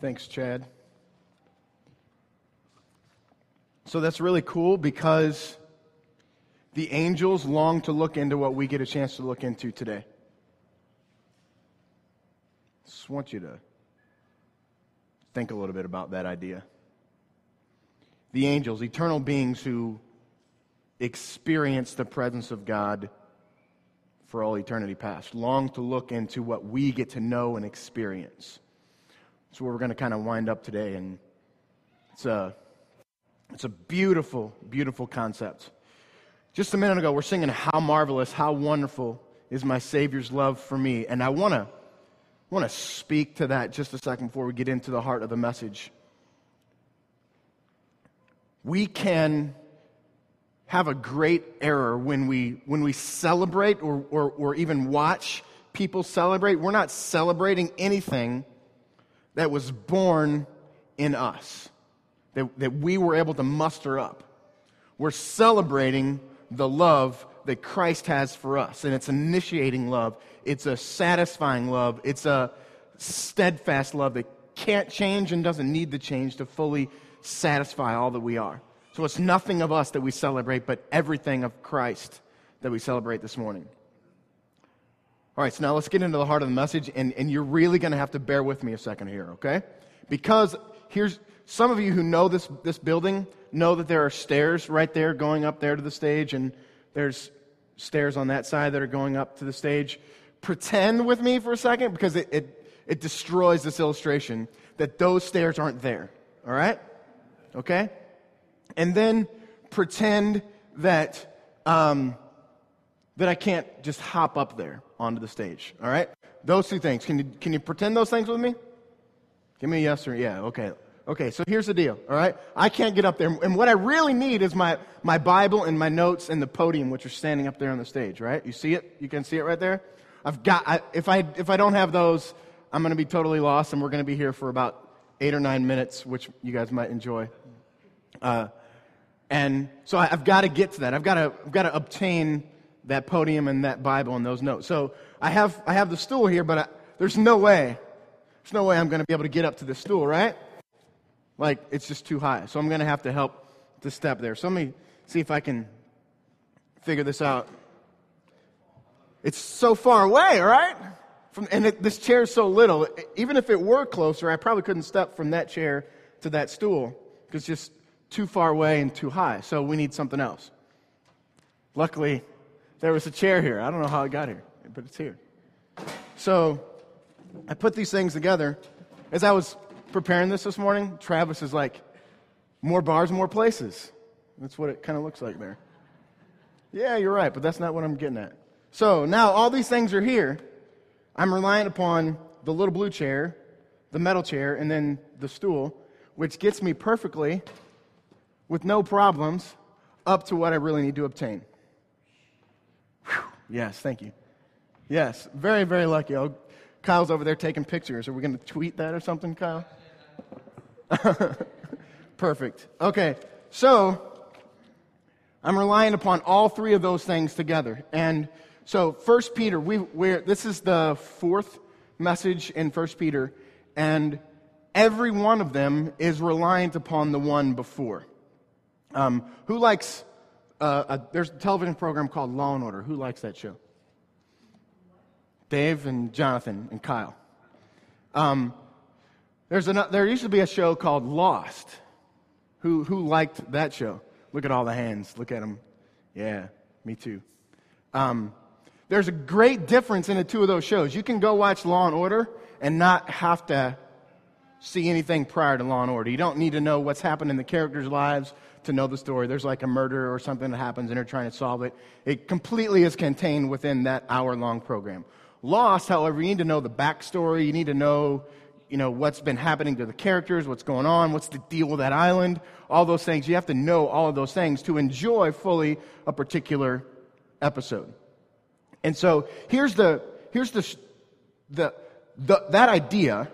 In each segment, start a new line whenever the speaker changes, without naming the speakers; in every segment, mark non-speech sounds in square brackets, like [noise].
Thanks, Chad. So that's really cool because the angels long to look into what we get a chance to look into today. Just want you to think a little bit about that idea. The angels, eternal beings who experience the presence of God for all eternity past, long to look into what we get to know and experience. That's where we're going to kind of wind up today. And it's a, it's a beautiful, beautiful concept. Just a minute ago, we're singing How Marvelous, How Wonderful is My Savior's Love for Me. And I want to want to speak to that just a second before we get into the heart of the message. We can have a great error when we, when we celebrate or, or, or even watch people celebrate. We're not celebrating anything that was born in us, that, that we were able to muster up. We're celebrating the love that Christ has for us, and it's initiating love. It's a satisfying love. It's a steadfast love that can't change and doesn't need to change to fully satisfy all that we are. So it's nothing of us that we celebrate, but everything of Christ that we celebrate this morning. All right, so now let's get into the heart of the message, and, and you're really going to have to bear with me a second here, okay? Because here's some of you who know this, this building know that there are stairs right there going up there to the stage, and there's stairs on that side that are going up to the stage. Pretend with me for a second, because it, it, it destroys this illustration, that those stairs aren't there, all right? Okay? And then pretend that, um, that I can't just hop up there onto the stage. All right? Those two things. Can you, can you pretend those things with me? Give me a yes or yeah. Okay. Okay, so here's the deal, all right? I can't get up there. And what I really need is my, my Bible and my notes and the podium, which are standing up there on the stage, right? You see it? You can see it right there? I've got, I, if, I, if I don't have those, I'm going to be totally lost, and we're going to be here for about eight or nine minutes, which you guys might enjoy. Uh, and so I, have got to get to that. I've got to, I've got to obtain that podium and that Bible and those notes. So I have, I have the stool here, but I, there's no way, there's no way I'm going to be able to get up to the stool, right? Like, it's just too high. So I'm going to have to help to step there. So let me see if I can figure this out. It's so far away, right? From, and it, this chair is so little. Even if it were closer, I probably couldn't step from that chair to that stool because it's just too far away and too high. So we need something else. Luckily, there was a chair here. I don't know how it got here, but it's here. So I put these things together. As I was preparing this this morning, Travis is like, more bars, more places. That's what it kind of looks like there. Yeah, you're right, but that's not what I'm getting at. So now all these things are here. I'm relying upon the little blue chair, the metal chair, and then the stool, which gets me perfectly, with no problems, up to what I really need to obtain. Yes, thank you. Yes, very, very lucky. Oh, Kyle's over there taking pictures. Are we going to tweet that or something, Kyle? [laughs] Perfect. Okay, so I'm relying upon all three of those things together. And so, First Peter, we, we're, this is the fourth message in First Peter, and every one of them is reliant upon the one before. Um, who likes uh, a, there's a television program called Law and Order. Who likes that show? Dave and Jonathan and Kyle. Um, there's an, there used to be a show called Lost. Who, who liked that show? Look at all the hands. Look at them. Yeah, me too. Um, there's a great difference in the two of those shows. You can go watch Law and Order and not have to see anything prior to Law and Order. You don't need to know what's happened in the characters' lives to know the story. There's like a murder or something that happens and they're trying to solve it. It completely is contained within that hour long program. Lost, however, you need to know the backstory. You need to know, you know, what's been happening to the characters, what's going on, what's the deal with that island, all those things. You have to know all of those things to enjoy fully a particular episode. And so here's the, here's the, the, the that idea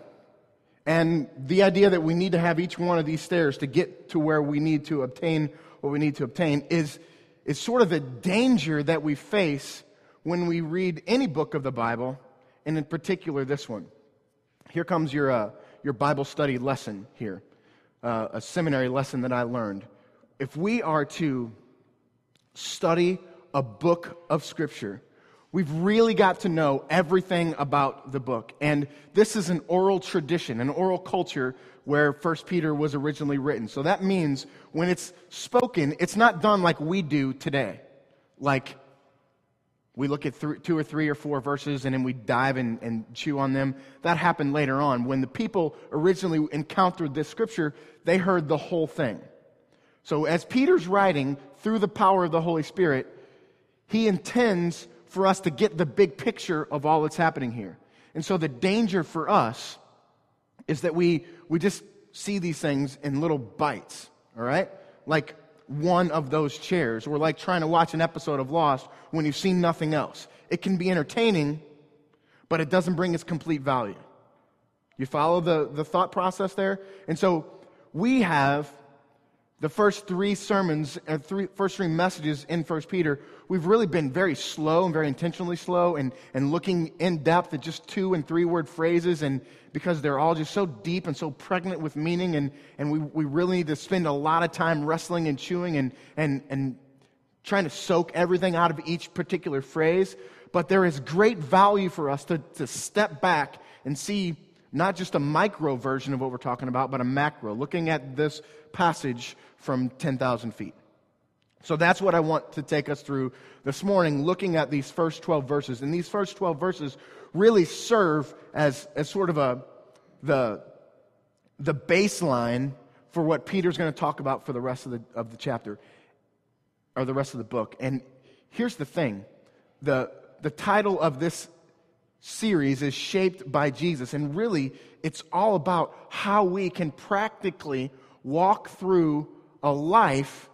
and the idea that we need to have each one of these stairs to get to where we need to obtain what we need to obtain is, is sort of the danger that we face when we read any book of the Bible, and in particular this one. Here comes your, uh, your Bible study lesson here, uh, a seminary lesson that I learned. If we are to study a book of Scripture, we've really got to know everything about the book. And this is an oral tradition, an oral culture where 1 Peter was originally written. So that means when it's spoken, it's not done like we do today. Like we look at th- two or three or four verses and then we dive and, and chew on them. That happened later on. When the people originally encountered this scripture, they heard the whole thing. So as Peter's writing through the power of the Holy Spirit, he intends for us to get the big picture of all that's happening here. And so the danger for us is that we, we just see these things in little bites, all right? Like one of those chairs, or like trying to watch an episode of Lost when you've seen nothing else. It can be entertaining, but it doesn't bring its complete value. You follow the, the thought process there? And so we have the first three sermons, uh, three, first three messages in First Peter, we've really been very slow and very intentionally slow and, and looking in depth at just two and three word phrases and because they're all just so deep and so pregnant with meaning and, and we, we really need to spend a lot of time wrestling and chewing and, and, and trying to soak everything out of each particular phrase. But there is great value for us to, to step back and see not just a micro version of what we're talking about, but a macro, looking at this passage from 10,000 feet. So that's what I want to take us through this morning, looking at these first 12 verses. And these first 12 verses really serve as, as sort of a, the, the baseline for what Peter's going to talk about for the rest of the, of the chapter, or the rest of the book. And here's the thing the, the title of this series is shaped by Jesus. And really, it's all about how we can practically walk through a life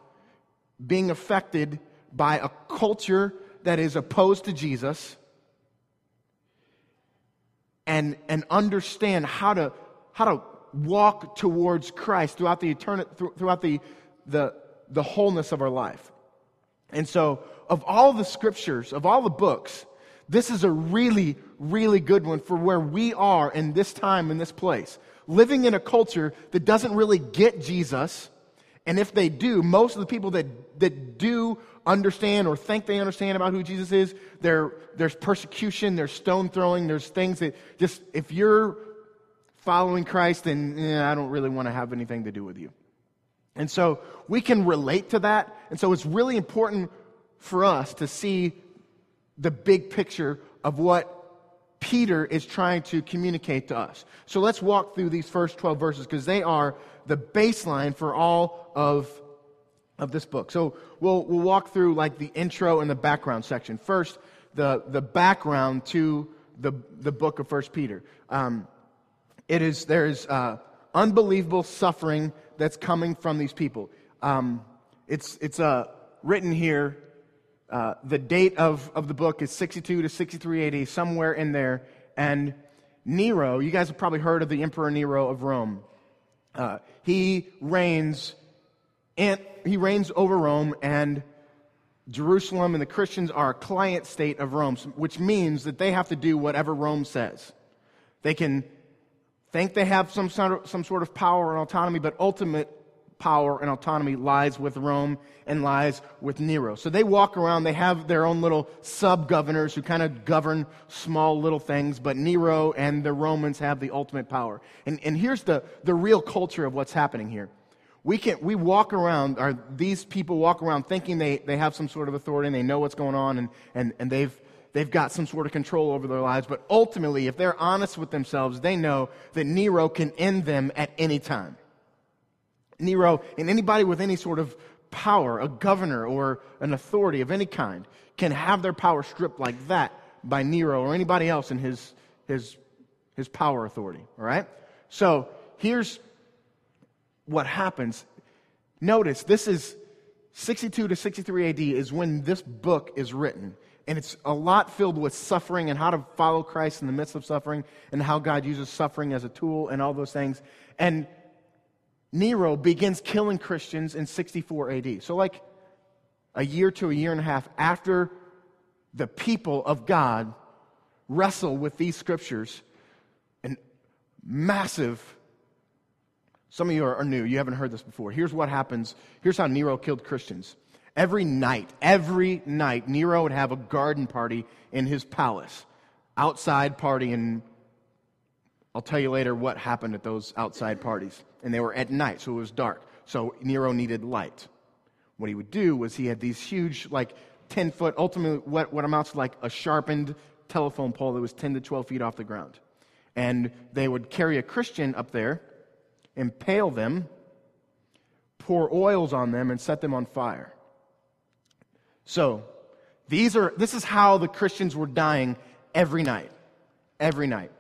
being affected by a culture that is opposed to Jesus and, and understand how to, how to walk towards Christ throughout the eternity, throughout the, the, the wholeness of our life. And so, of all the scriptures, of all the books, this is a really, really good one for where we are in this time, in this place. Living in a culture that doesn't really get Jesus and if they do, most of the people that, that do understand or think they understand about who Jesus is, there's persecution, there's stone throwing, there's things that just, if you're following Christ, then eh, I don't really want to have anything to do with you. And so we can relate to that. And so it's really important for us to see the big picture of what Peter is trying to communicate to us. So let's walk through these first 12 verses because they are the baseline for all of, of this book. So we'll, we'll walk through like the intro and the background section. First, the, the background to the, the book of First Peter. Um, it is, there is uh, unbelievable suffering that's coming from these people. Um, it's it's uh, written here. Uh, the date of, of the book is 62 to 63 AD, somewhere in there. And Nero, you guys have probably heard of the Emperor Nero of Rome. Uh, he reigns and he reigns over Rome and Jerusalem and the Christians are a client state of Rome, which means that they have to do whatever Rome says. They can think they have some sort of, some sort of power and autonomy, but ultimate power and autonomy lies with Rome and lies with Nero. So they walk around, they have their own little sub governors who kind of govern small little things, but Nero and the Romans have the ultimate power. And, and here's the, the real culture of what's happening here. We, can, we walk around, or these people walk around thinking they, they have some sort of authority and they know what's going on and, and, and they've, they've got some sort of control over their lives. But ultimately, if they're honest with themselves, they know that Nero can end them at any time. Nero and anybody with any sort of power, a governor or an authority of any kind, can have their power stripped like that by Nero or anybody else in his, his, his power authority. All right? So here's what happens. Notice this is 62 to 63 AD is when this book is written. And it's a lot filled with suffering and how to follow Christ in the midst of suffering and how God uses suffering as a tool and all those things. And Nero begins killing Christians in 64 AD. So, like a year to a year and a half after the people of God wrestle with these scriptures, and massive Some of you are, new. You haven't heard this before. Here's what happens. Here's how Nero killed Christians. Every night, every night, Nero would have a garden party in his palace, outside party, and I'll tell you later what happened at those outside parties. And they were at night, so it was dark. So Nero needed light. What he would do was he had these huge, like 10 foot, ultimately what, what amounts to like a sharpened telephone pole that was 10 to 12 feet off the ground. And they would carry a Christian up there, impale them, pour oils on them, and set them on fire. So, these are, this is how the Christians were dying every night. Every night.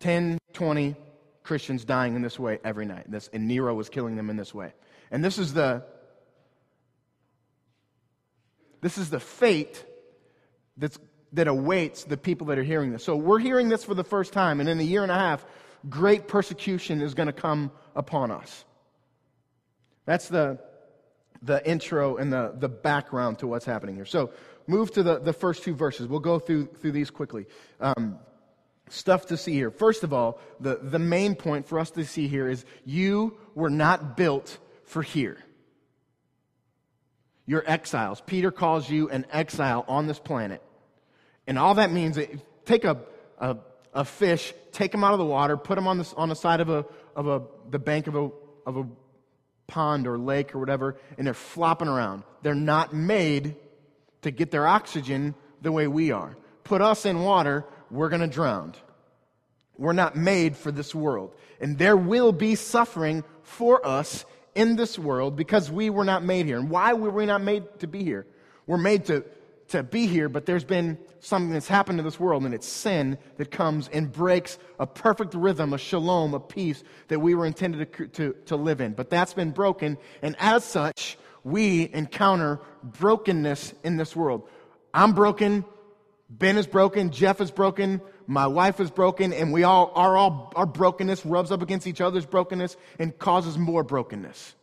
10, 20 Christians dying in this way every night. This, and Nero was killing them in this way. And this is the this is the fate that's, that awaits the people that are hearing this. So we're hearing this for the first time, and in a year and a half, great persecution is going to come upon us. That's the, the intro and the, the background to what's happening here. So move to the, the first two verses. We'll go through, through these quickly. Um, stuff to see here. First of all, the, the main point for us to see here is you were not built for here. You're exiles. Peter calls you an exile on this planet. And all that means is take a, a, a, fish, take them out of the water, put them on the, on the side of, a, of a, the bank of a, of a pond or lake or whatever, and they're flopping around. They're not made to get their oxygen the way we are. Put us in water, we're going to drown. We're not made for this world. And there will be suffering for us in this world because we were not made here. And why were we not made to be here? We're made to, to be here, but there's been something that's happened to this world, and it's sin that comes and breaks a perfect rhythm, a shalom, a peace that we were intended to, to, to live in. But that's been broken, and as such, we encounter brokenness in this world. I'm broken. Ben is broken. Jeff is broken my wife is broken, and we all are all our brokenness rubs up against each other's brokenness and causes more brokenness.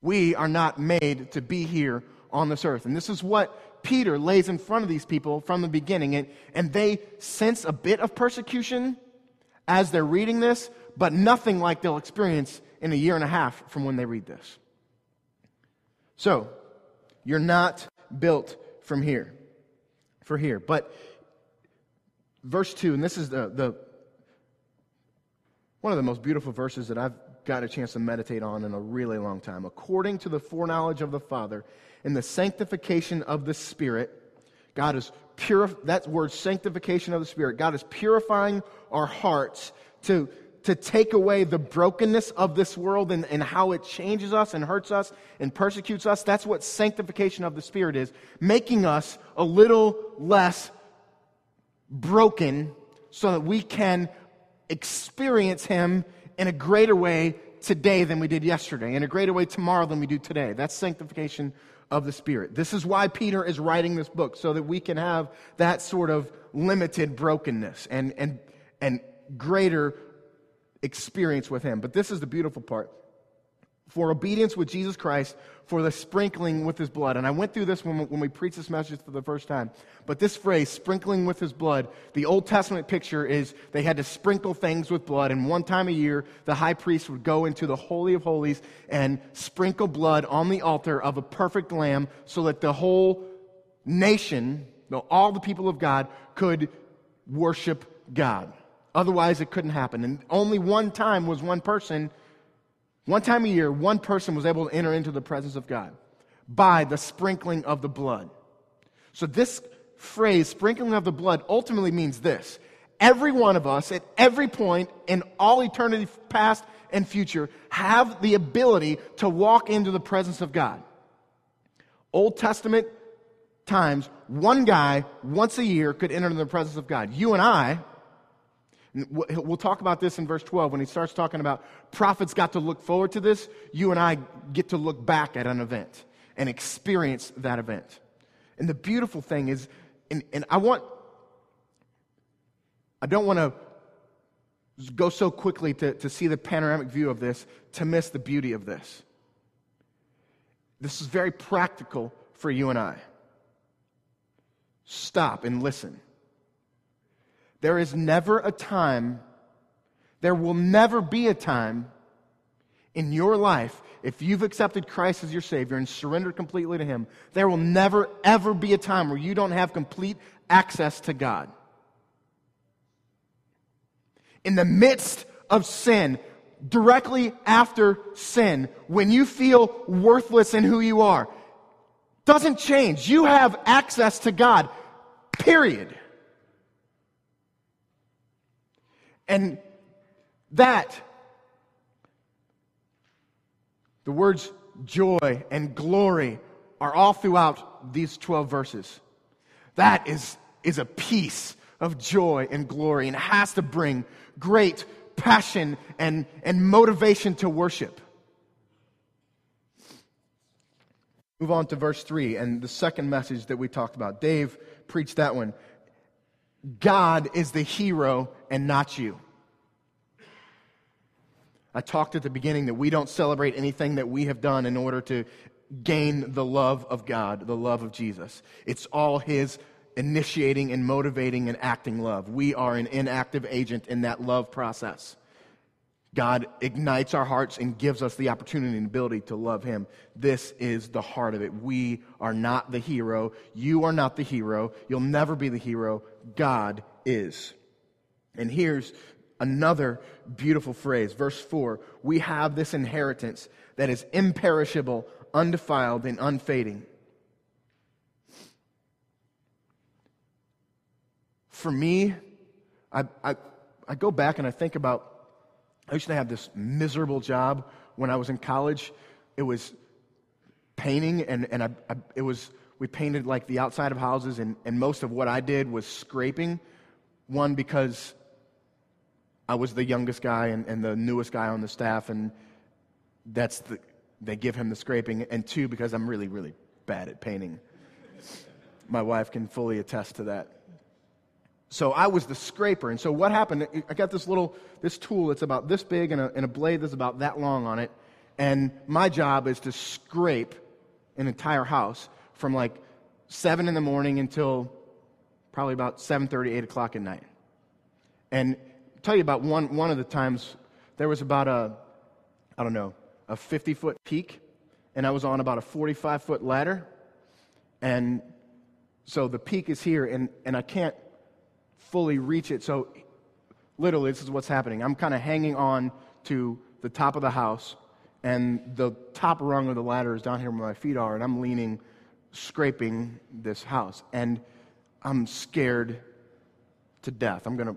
We are not made to be here on this earth. And this is what Peter lays in front of these people from the beginning. And, and they sense a bit of persecution as they're reading this, but nothing like they'll experience in a year and a half from when they read this. So, you're not built from here, for here. But verse 2, and this is the, the one of the most beautiful verses that I've got a chance to meditate on in a really long time. According to the foreknowledge of the Father and the sanctification of the Spirit, God is pure. That word sanctification of the Spirit. God is purifying our hearts to, to take away the brokenness of this world and, and how it changes us and hurts us and persecutes us. That's what sanctification of the Spirit is, making us a little less broken so that we can experience Him in a greater way today than we did yesterday, in a greater way tomorrow than we do today. That's sanctification of the Spirit. This is why Peter is writing this book, so that we can have that sort of limited brokenness and, and, and greater experience with Him. But this is the beautiful part for obedience with Jesus Christ, for the sprinkling with his blood. And I went through this when when we preached this message for the first time. But this phrase, sprinkling with his blood, the Old Testament picture is they had to sprinkle things with blood. And one time a year, the high priest would go into the Holy of Holies and sprinkle blood on the altar of a perfect lamb so that the whole nation, all the people of God, could worship God. Otherwise, it couldn't happen. And only one time was one person one time a year, one person was able to enter into the presence of God by the sprinkling of the blood. So, this phrase, sprinkling of the blood, ultimately means this every one of us at every point in all eternity, past and future, have the ability to walk into the presence of God. Old Testament times, one guy once a year could enter into the presence of God. You and I, We'll talk about this in verse 12 when he starts talking about prophets got to look forward to this. You and I get to look back at an event and experience that event. And the beautiful thing is, and, and I want, I don't want to go so quickly to, to see the panoramic view of this to miss the beauty of this. This is very practical for you and I. Stop and listen. There is never a time, there will never be a time in your life, if you've accepted Christ as your Savior and surrendered completely to Him, there will never, ever be a time where you don't have complete access to God. In the midst of sin, directly after sin, when you feel worthless in who you are, doesn't change. You have access to God, period. And that The words joy and glory are all throughout these 12 verses. That is, is a piece of joy and glory and has to bring great passion and, and motivation to worship. Move on to verse 3 and the second message that we talked about. Dave preached that one. God is the hero and not you. I talked at the beginning that we don't celebrate anything that we have done in order to gain the love of God, the love of Jesus. It's all His initiating and motivating and acting love. We are an inactive agent in that love process. God ignites our hearts and gives us the opportunity and ability to love Him. This is the heart of it. We are not the hero. You are not the hero. You'll never be the hero. God is. And here's another beautiful phrase. Verse 4 We have this inheritance that is imperishable, undefiled, and unfading. For me, I, I, I go back and I think about, I used to have this miserable job when I was in college. It was painting, and, and I, I, it was, we painted like the outside of houses, and, and most of what I did was scraping. One, because I was the youngest guy and, and the newest guy on the staff, and that's the, they give him the scraping. And two, because I'm really, really bad at painting. My wife can fully attest to that. So I was the scraper. And so what happened? I got this little, this tool that's about this big and a, and a blade that's about that long on it. And my job is to scrape an entire house from like 7 in the morning until probably about 7.30, 8 o'clock at night. And tell you about one, one of the times there was about a, I don't know, a 50 foot peak, and I was on about a 45 foot ladder. And so the peak is here, and, and I can't fully reach it. So literally, this is what's happening. I'm kind of hanging on to the top of the house, and the top rung of the ladder is down here where my feet are, and I'm leaning, scraping this house. And I'm scared to death. I'm going to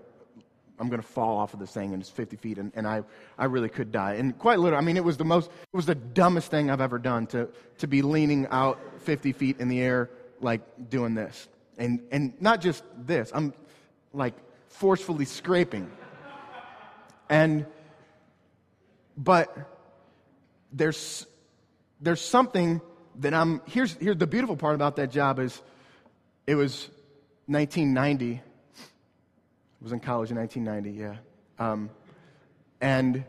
I'm going to fall off of this thing and it's 50 feet and, and I, I really could die. And quite literally, I mean, it was the most, it was the dumbest thing I've ever done to, to be leaning out 50 feet in the air, like doing this. And, and not just this, I'm like forcefully scraping. And, but there's, there's something that I'm, here's, here's the beautiful part about that job is it was 1990 I was in college in 1990, yeah. Um, and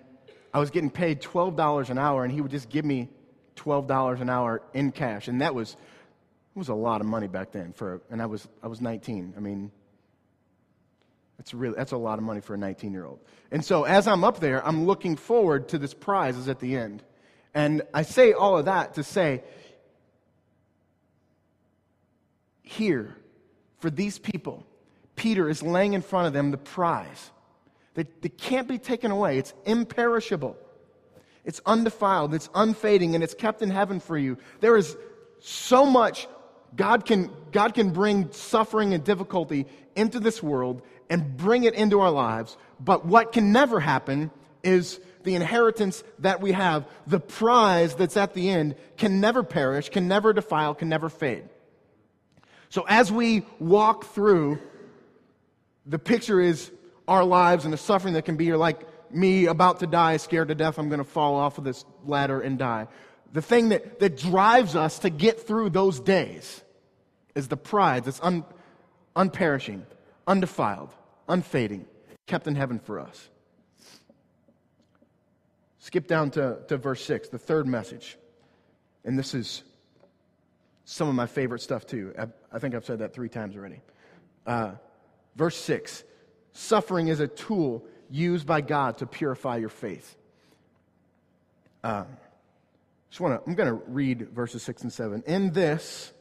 I was getting paid $12 an hour, and he would just give me $12 an hour in cash. And that was, it was a lot of money back then for, and I was, I was 19. I mean, that's really, that's a lot of money for a 19 year old. And so as I'm up there, I'm looking forward to this prize is at the end. And I say all of that to say, here, for these people, Peter is laying in front of them the prize that, that can't be taken away. It's imperishable, it's undefiled, it's unfading, and it's kept in heaven for you. There is so much God can, God can bring suffering and difficulty into this world and bring it into our lives. But what can never happen is the inheritance that we have, the prize that's at the end, can never perish, can never defile, can never fade. So as we walk through the picture is our lives and the suffering that can be. You're like me about to die, scared to death, I'm going to fall off of this ladder and die. The thing that, that drives us to get through those days is the pride that's un, unperishing, undefiled, unfading, kept in heaven for us. Skip down to, to verse 6, the third message. And this is some of my favorite stuff, too. I, think I've said that three times already. Uh, Verse 6 Suffering is a tool used by God to purify your faith. Uh, just want to, I'm going to read verses 6 and 7. In this,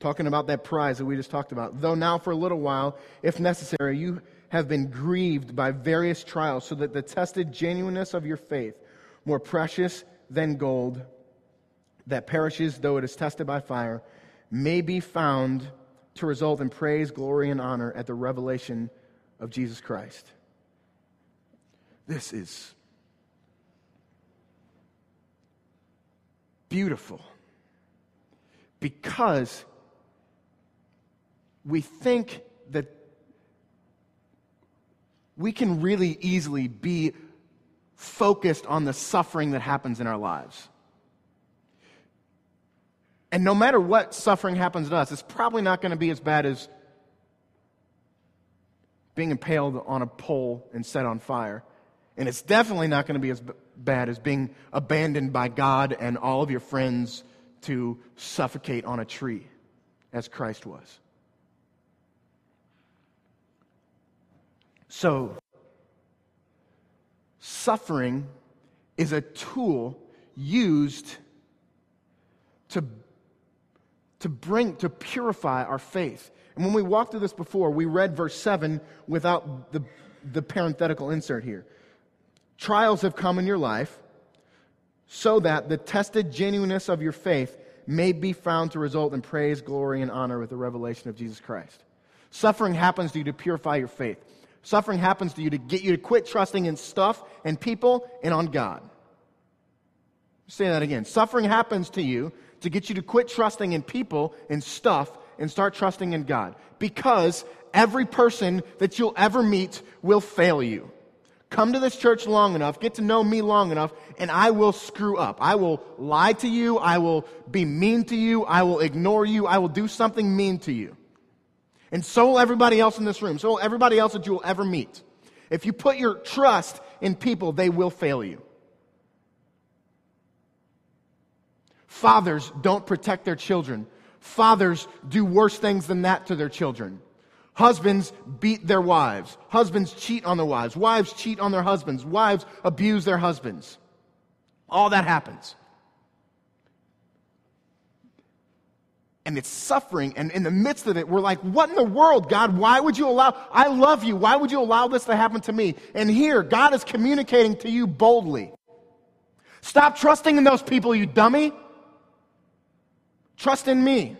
talking about that prize that we just talked about, though now for a little while, if necessary, you have been grieved by various trials, so that the tested genuineness of your faith, more precious than gold that perishes though it is tested by fire, may be found to result in praise, glory, and honor at the revelation of Jesus Christ. This is beautiful because we think that we can really easily be focused on the suffering that happens in our lives. And no matter what suffering happens to us, it's probably not going to be as bad as being impaled on a pole and set on fire. And it's definitely not going to be as bad as being abandoned by God and all of your friends to suffocate on a tree, as Christ was. So, suffering is a tool used to, to bring, to purify our faith. And when we walked through this before, we read verse 7 without the, the parenthetical insert here. Trials have come in your life so that the tested genuineness of your faith may be found to result in praise, glory, and honor with the revelation of Jesus Christ. Suffering happens to you to purify your faith. Suffering happens to you to get you to quit trusting in stuff and people and on God. Say that again. Suffering happens to you to get you to quit trusting in people and stuff and start trusting in God. Because every person that you'll ever meet will fail you. Come to this church long enough, get to know me long enough, and I will screw up. I will lie to you. I will be mean to you. I will ignore you. I will do something mean to you. And so will everybody else in this room. So will everybody else that you will ever meet. If you put your trust in people, they will fail you. Fathers don't protect their children. Fathers do worse things than that to their children. Husbands beat their wives. Husbands cheat on their wives. Wives cheat on their husbands. Wives abuse their husbands. All that happens. and it's suffering. And in the midst of it, we're like, what in the world, God? Why would you allow? I love you. Why would you allow this to happen to me? And here, God is communicating to you boldly. Stop trusting in those people, you dummy. Trust in me.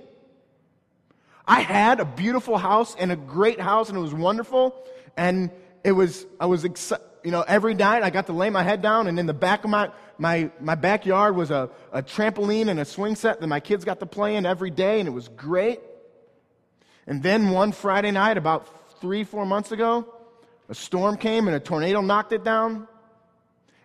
I had a beautiful house and a great house, and it was wonderful. And it was, I was, you know, every night I got to lay my head down, and in the back of my, my, my backyard was a, a trampoline and a swing set that my kids got to play in every day, and it was great. And then one Friday night, about three, four months ago, a storm came and a tornado knocked it down.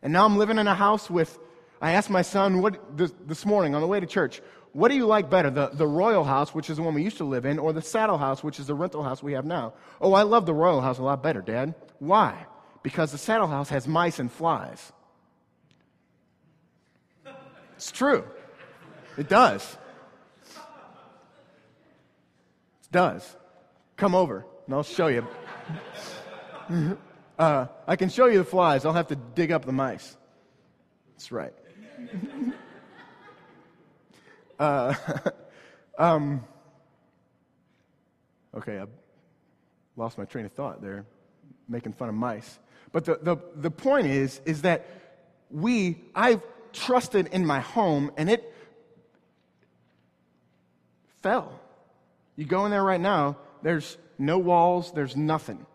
And now I'm living in a house with, I asked my son what, this, this morning on the way to church, what do you like better, the, the royal house, which is the one we used to live in, or the saddle house, which is the rental house we have now? Oh, I love the royal house a lot better, Dad. Why? Because the saddle house has mice and flies. It's true. It does. It does. Come over and I'll show you. [laughs] uh, I can show you the flies. I'll have to dig up the mice. That's right. [laughs] uh, [laughs] um, okay, I lost my train of thought there, making fun of mice. But the, the, the point is, is that we, I've, trusted in my home and it fell. You go in there right now, there's no walls, there's nothing.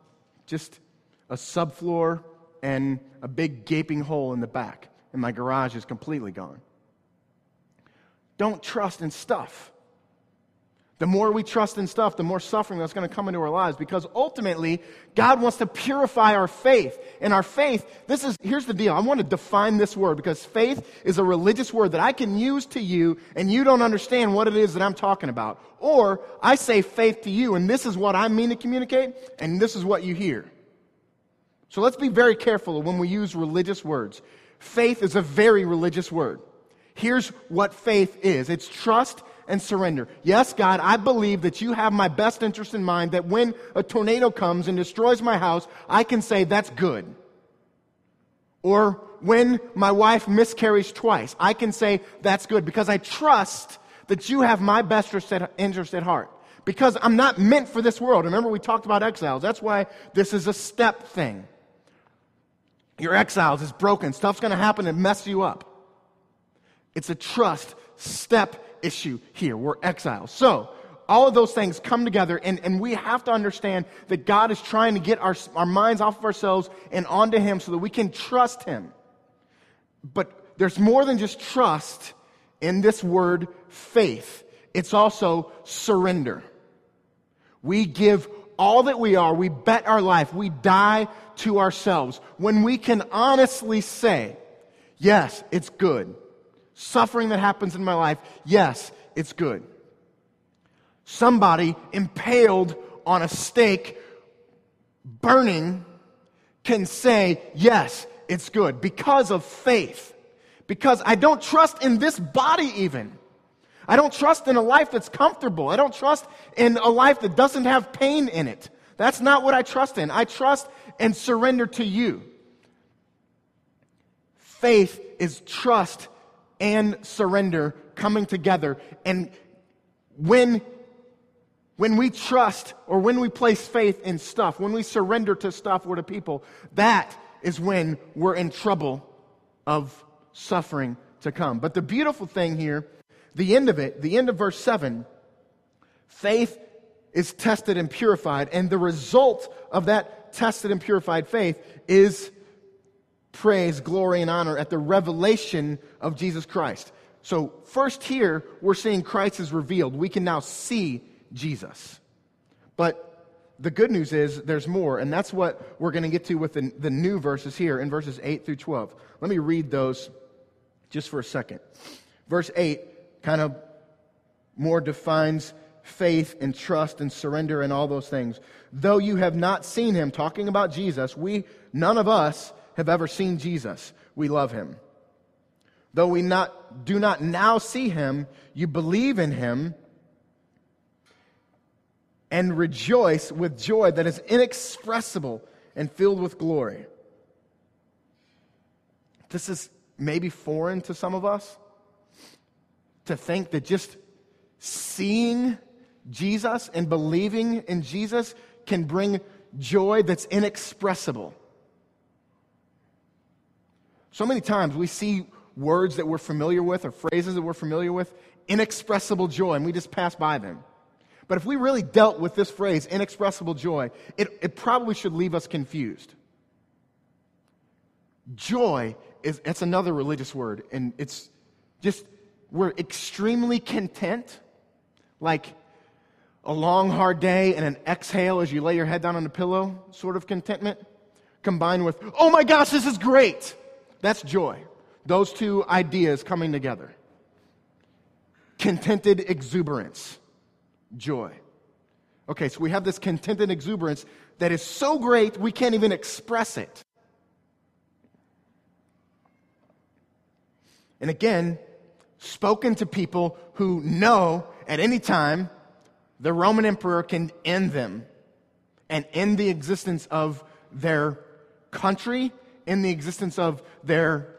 Just a subfloor and a big gaping hole in the back. And my garage is completely gone. Don't trust in stuff. The more we trust in stuff, the more suffering that's going to come into our lives because ultimately God wants to purify our faith. And our faith, this is, here's the deal. I want to define this word because faith is a religious word that I can use to you and you don't understand what it is that I'm talking about. Or I say faith to you and this is what I mean to communicate and this is what you hear. So let's be very careful when we use religious words. Faith is a very religious word. Here's what faith is. It's trust and surrender. Yes, God, I believe that you have my best interest in mind, that when a tornado comes and destroys my house, I can say, that's good. Or when my wife miscarries twice, I can say that's good because I trust that you have my best interest at heart. Because I'm not meant for this world. Remember, we talked about exiles. That's why this is a step thing. Your exiles is broken. Stuff's going to happen and mess you up. It's a trust step issue here. We're exiles. So, all of those things come together, and, and we have to understand that God is trying to get our, our minds off of ourselves and onto Him so that we can trust Him. But there's more than just trust in this word faith, it's also surrender. We give all that we are, we bet our life, we die to ourselves. When we can honestly say, yes, it's good. Suffering that happens in my life, yes, it's good. Somebody impaled on a stake, burning, can say, yes, it's good because of faith. Because I don't trust in this body even. I don't trust in a life that's comfortable. I don't trust in a life that doesn't have pain in it. That's not what I trust in. I trust and surrender to you. Faith is trust and surrender coming together. And when, when we trust or when we place faith in stuff, when we surrender to stuff or to people, that is when we're in trouble of suffering to come. But the beautiful thing here the end of it, the end of verse 7, faith is tested and purified, and the result of that tested and purified faith is praise, glory, and honor at the revelation of Jesus Christ. So, first here, we're seeing Christ is revealed. We can now see Jesus. But the good news is there's more, and that's what we're going to get to with the, the new verses here in verses 8 through 12. Let me read those just for a second. Verse 8 kind of more defines faith and trust and surrender and all those things. Though you have not seen him, talking about Jesus, we, none of us have ever seen Jesus. We love him. Though we not, do not now see him, you believe in him and rejoice with joy that is inexpressible and filled with glory. This is maybe foreign to some of us to think that just seeing Jesus and believing in Jesus can bring joy that's inexpressible. So many times we see words that we're familiar with or phrases that we're familiar with, inexpressible joy, and we just pass by them. But if we really dealt with this phrase, inexpressible joy, it, it probably should leave us confused. Joy is it's another religious word, and it's just we're extremely content, like a long, hard day and an exhale as you lay your head down on the pillow sort of contentment, combined with, oh my gosh, this is great. That's joy. Those two ideas coming together. Contented exuberance, joy. Okay, so we have this contented exuberance that is so great we can't even express it. And again, spoken to people who know at any time the Roman emperor can end them and end the existence of their country, in the existence of their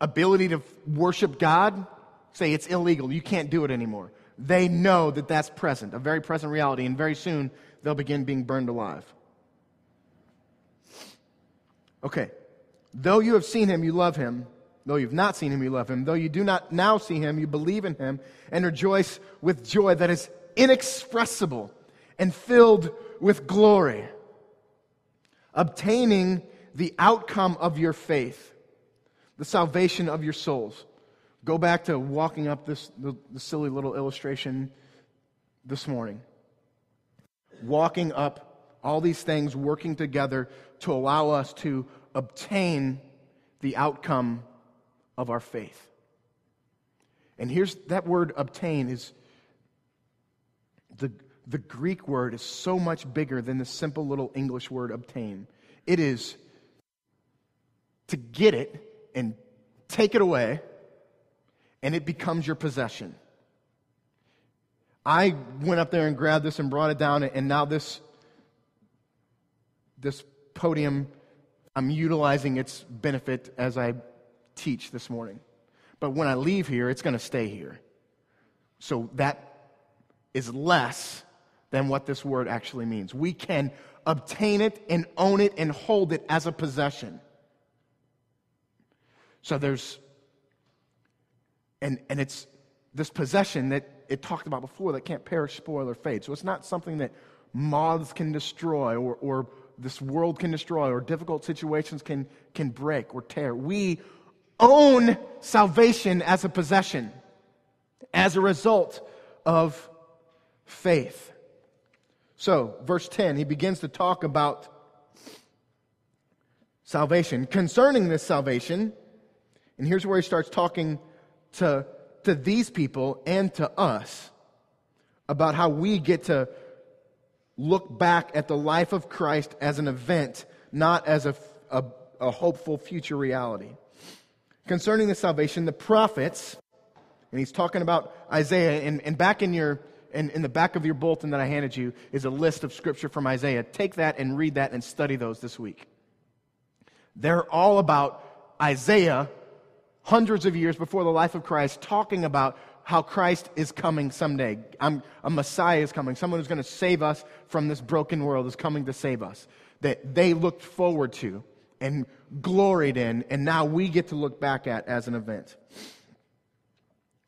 ability to worship God. Say it's illegal, you can't do it anymore. They know that that's present, a very present reality, and very soon they'll begin being burned alive. Okay, though you have seen him, you love him. Though you've not seen him, you love him. Though you do not now see him, you believe in him and rejoice with joy that is inexpressible and filled with glory, obtaining the outcome of your faith, the salvation of your souls. Go back to walking up this the, the silly little illustration this morning. Walking up all these things working together to allow us to obtain the outcome of our faith. And here's that word obtain is the, the Greek word is so much bigger than the simple little English word obtain. It is to get it and take it away, and it becomes your possession. I went up there and grabbed this and brought it down, and now this, this podium I'm utilizing its benefit as I teach this morning. But when I leave here, it's going to stay here. So that is less than what this word actually means. We can obtain it and own it and hold it as a possession. So there's, and, and it's this possession that it talked about before that can't perish, spoil, or fade. So it's not something that moths can destroy or, or this world can destroy or difficult situations can, can break or tear. We own salvation as a possession as a result of faith. So, verse 10, he begins to talk about salvation. Concerning this salvation, and here's where he starts talking to, to these people and to us about how we get to look back at the life of Christ as an event, not as a, a, a hopeful future reality. Concerning the salvation, the prophets, and he's talking about Isaiah, and, and back in your in, in the back of your bulletin that I handed you is a list of scripture from Isaiah. Take that and read that and study those this week. They're all about Isaiah, hundreds of years before the life of Christ, talking about how Christ is coming someday. I'm, a Messiah is coming. Someone who's going to save us from this broken world is coming to save us. That they looked forward to and gloried in, and now we get to look back at as an event.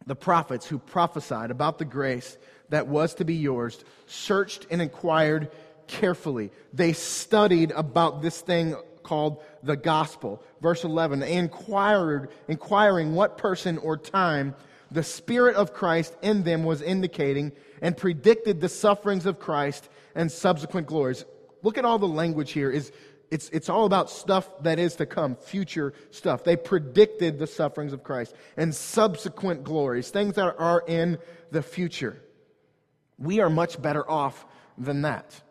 The prophets who prophesied about the grace that was to be yours searched and inquired carefully. They studied about this thing called the gospel. Verse 11, they inquired, inquiring what person or time the Spirit of Christ in them was indicating and predicted the sufferings of Christ and subsequent glories. Look at all the language here. Is it's, it's all about stuff that is to come, future stuff. They predicted the sufferings of Christ and subsequent glories, things that are in the future. We are much better off than that.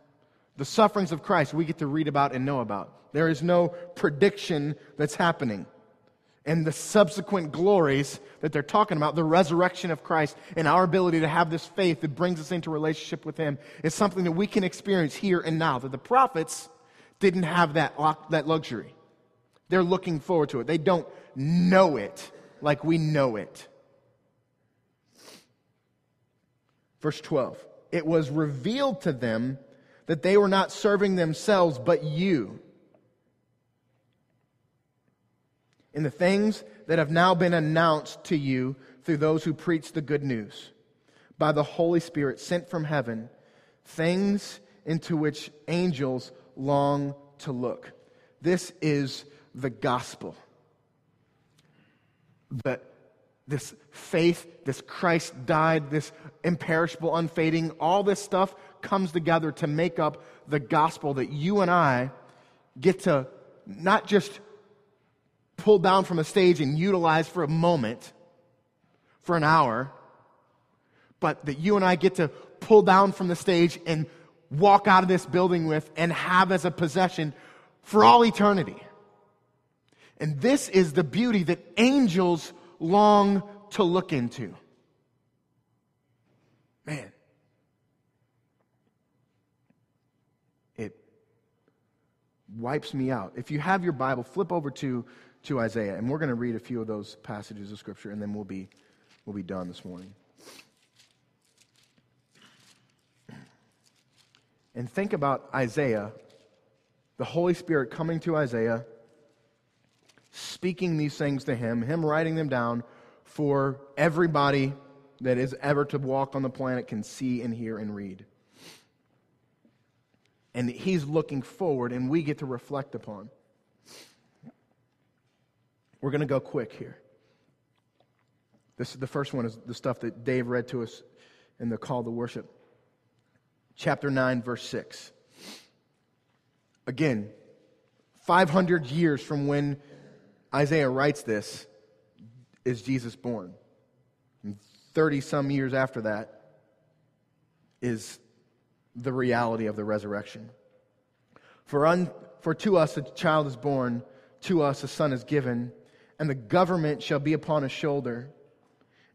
The sufferings of Christ we get to read about and know about. There is no prediction that's happening and the subsequent glories that they're talking about, the resurrection of Christ and our ability to have this faith that brings us into relationship with Him, is something that we can experience here and now. That the prophets didn't have that, that luxury. They're looking forward to it. They don't know it like we know it. Verse 12 It was revealed to them that they were not serving themselves, but you in the things that have now been announced to you through those who preach the good news by the Holy Spirit sent from heaven, things into which angels long to look. This is the gospel. That this faith, this Christ died, this imperishable, unfading, all this stuff comes together to make up the gospel that you and I get to not just pull down from a stage and utilize for a moment, for an hour, but that you and I get to pull down from the stage and walk out of this building with and have as a possession for all eternity. And this is the beauty that angels long to look into. Man. It wipes me out. If you have your Bible, flip over to to Isaiah. And we're going to read a few of those passages of Scripture, and then we'll be, we'll be done this morning. And think about Isaiah, the Holy Spirit coming to Isaiah, speaking these things to him, him writing them down for everybody that is ever to walk on the planet can see and hear and read. And he's looking forward, and we get to reflect upon. We're going to go quick here. This is the first one is the stuff that Dave read to us in the call to worship. Chapter 9, verse 6. Again, 500 years from when Isaiah writes this is Jesus born. 30 some years after that is the reality of the resurrection. For, un, for to us a child is born, to us a son is given and the government shall be upon his shoulder,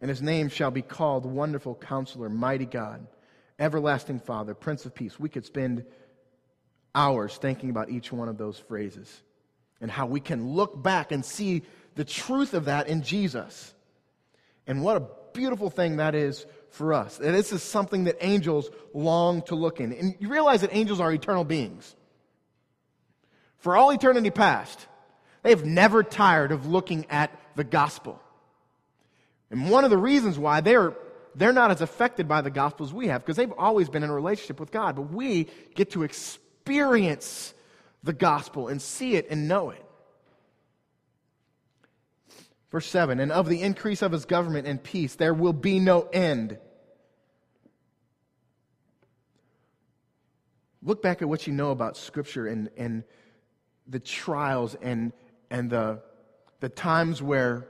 and his name shall be called Wonderful Counselor, Mighty God, Everlasting Father, Prince of Peace. We could spend hours thinking about each one of those phrases. and how we can look back and see the truth of that in Jesus. And what a beautiful thing that is for us. And this is something that angels long to look in. And you realize that angels are eternal beings. For all eternity past, they have never tired of looking at the gospel. And one of the reasons why they're, they're not as affected by the gospel as we have, because they've always been in a relationship with God. But we get to experience the gospel and see it and know it. Verse 7 And of the increase of his government and peace, there will be no end. Look back at what you know about Scripture and, and the trials and, and the, the times where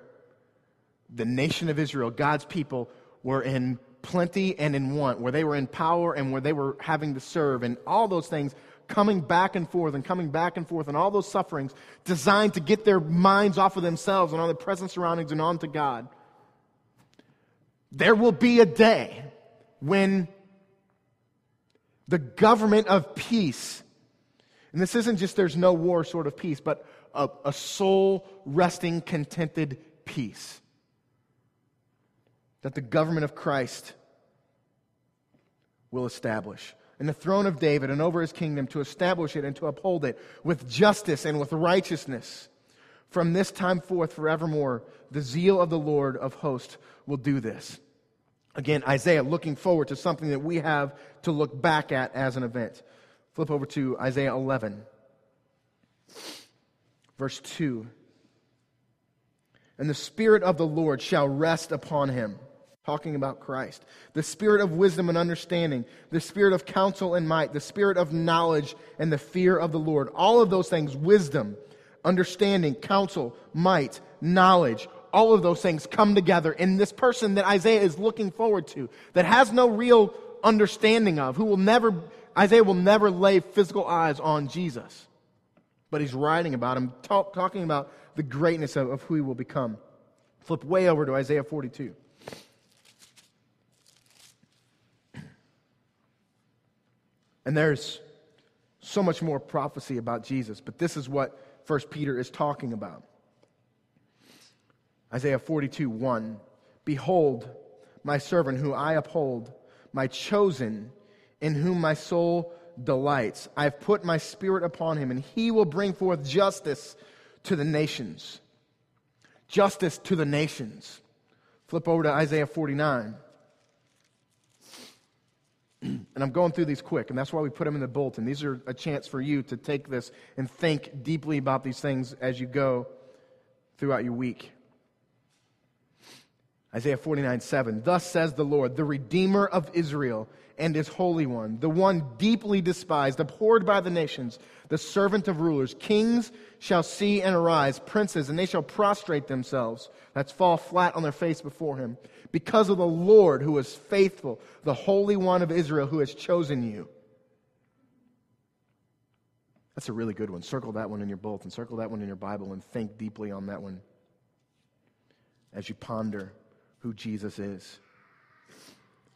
the nation of Israel, God's people, were in plenty and in want, where they were in power and where they were having to serve, and all those things coming back and forth and coming back and forth, and all those sufferings designed to get their minds off of themselves and on the present surroundings and onto God. There will be a day when the government of peace, and this isn't just there's no war sort of peace, but a, a soul resting, contented peace that the government of Christ will establish. And the throne of David and over his kingdom to establish it and to uphold it with justice and with righteousness. From this time forth forevermore, the zeal of the Lord of hosts will do this. Again, Isaiah looking forward to something that we have to look back at as an event. Flip over to Isaiah 11, verse 2. And the Spirit of the Lord shall rest upon him talking about Christ. The spirit of wisdom and understanding, the spirit of counsel and might, the spirit of knowledge and the fear of the Lord. All of those things, wisdom, understanding, counsel, might, knowledge, all of those things come together in this person that Isaiah is looking forward to, that has no real understanding of, who will never, Isaiah will never lay physical eyes on Jesus. But he's writing about him, talk, talking about the greatness of, of who he will become. Flip way over to Isaiah 42. And there's so much more prophecy about Jesus, but this is what 1 Peter is talking about. Isaiah 42 1 Behold, my servant who I uphold, my chosen, in whom my soul delights. I have put my spirit upon him, and he will bring forth justice to the nations. Justice to the nations. Flip over to Isaiah 49. [clears throat] and I'm going through these quick, and that's why we put them in the bulletin. These are a chance for you to take this and think deeply about these things as you go throughout your week. Isaiah 49 7. Thus says the Lord, the Redeemer of Israel and his Holy One, the one deeply despised, abhorred by the nations, the servant of rulers. Kings shall see and arise, princes, and they shall prostrate themselves. That's fall flat on their face before him because of the Lord who is faithful, the Holy One of Israel who has chosen you. That's a really good one. Circle that one in your bulletin, circle that one in your Bible, and think deeply on that one as you ponder who Jesus is.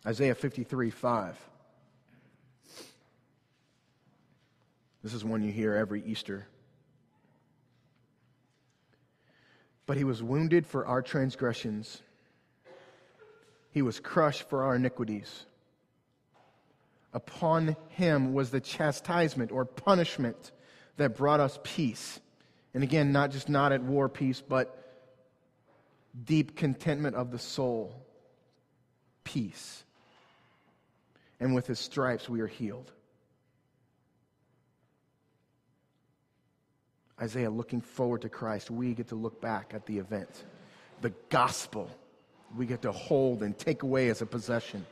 Isaiah 53 5. This is one you hear every Easter. But he was wounded for our transgressions he was crushed for our iniquities. Upon him was the chastisement or punishment that brought us peace. And again, not just not at war peace, but deep contentment of the soul. Peace. And with his stripes we are healed. Isaiah looking forward to Christ, we get to look back at the event, the gospel we get to hold and take away as a possession.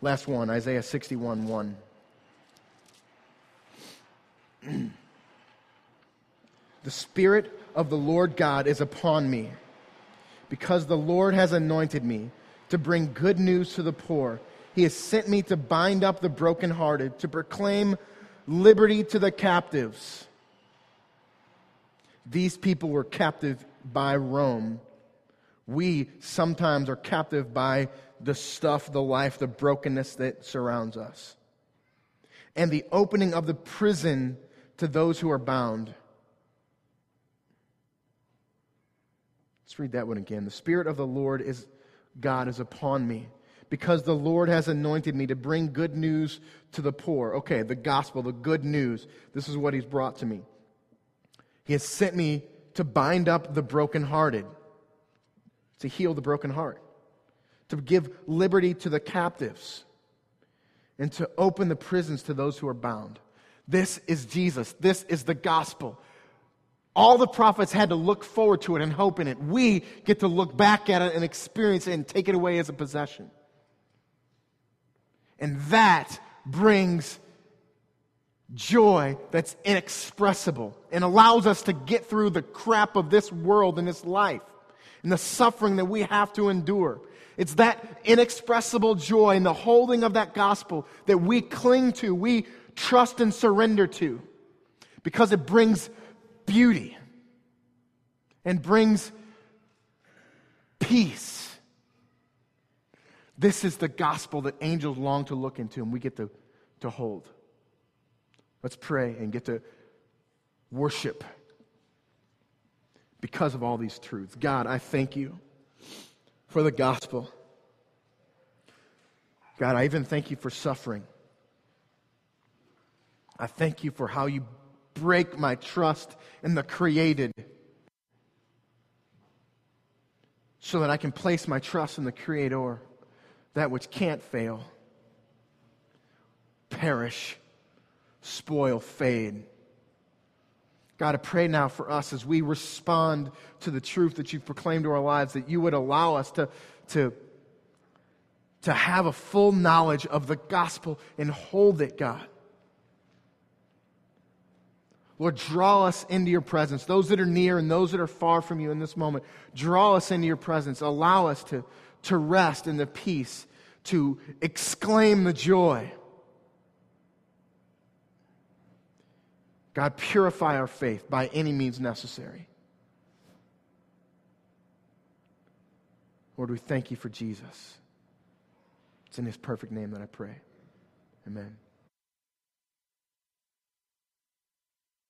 Last one, Isaiah 61 1. [clears throat] the Spirit of the Lord God is upon me, because the Lord has anointed me to bring good news to the poor. He has sent me to bind up the brokenhearted, to proclaim liberty to the captives. These people were captive by Rome we sometimes are captive by the stuff, the life, the brokenness that surrounds us. And the opening of the prison to those who are bound. Let's read that one again. The Spirit of the Lord is God is upon me because the Lord has anointed me to bring good news to the poor. Okay, the gospel, the good news. This is what He's brought to me. He has sent me to bind up the brokenhearted, to heal the broken heart, to give liberty to the captives, and to open the prisons to those who are bound. This is Jesus. This is the gospel. All the prophets had to look forward to it and hope in it. We get to look back at it and experience it and take it away as a possession. And that brings joy that's inexpressible and allows us to get through the crap of this world and this life and the suffering that we have to endure. It's that inexpressible joy and the holding of that gospel that we cling to, we trust and surrender to because it brings beauty and brings peace. This is the gospel that angels long to look into and we get to, to hold. Let's pray and get to worship because of all these truths. God, I thank you for the gospel. God, I even thank you for suffering. I thank you for how you break my trust in the created so that I can place my trust in the Creator, that which can't fail, perish, spoil, fade. God, I pray now for us as we respond to the truth that you've proclaimed to our lives, that you would allow us to, to, to have a full knowledge of the gospel and hold it, God. Lord, draw us into your presence. Those that are near and those that are far from you in this moment, draw us into your presence. Allow us to, to rest in the peace, to exclaim the joy. God, purify our faith by any means necessary. Lord, we thank you for Jesus. It's in his perfect name that I pray. Amen.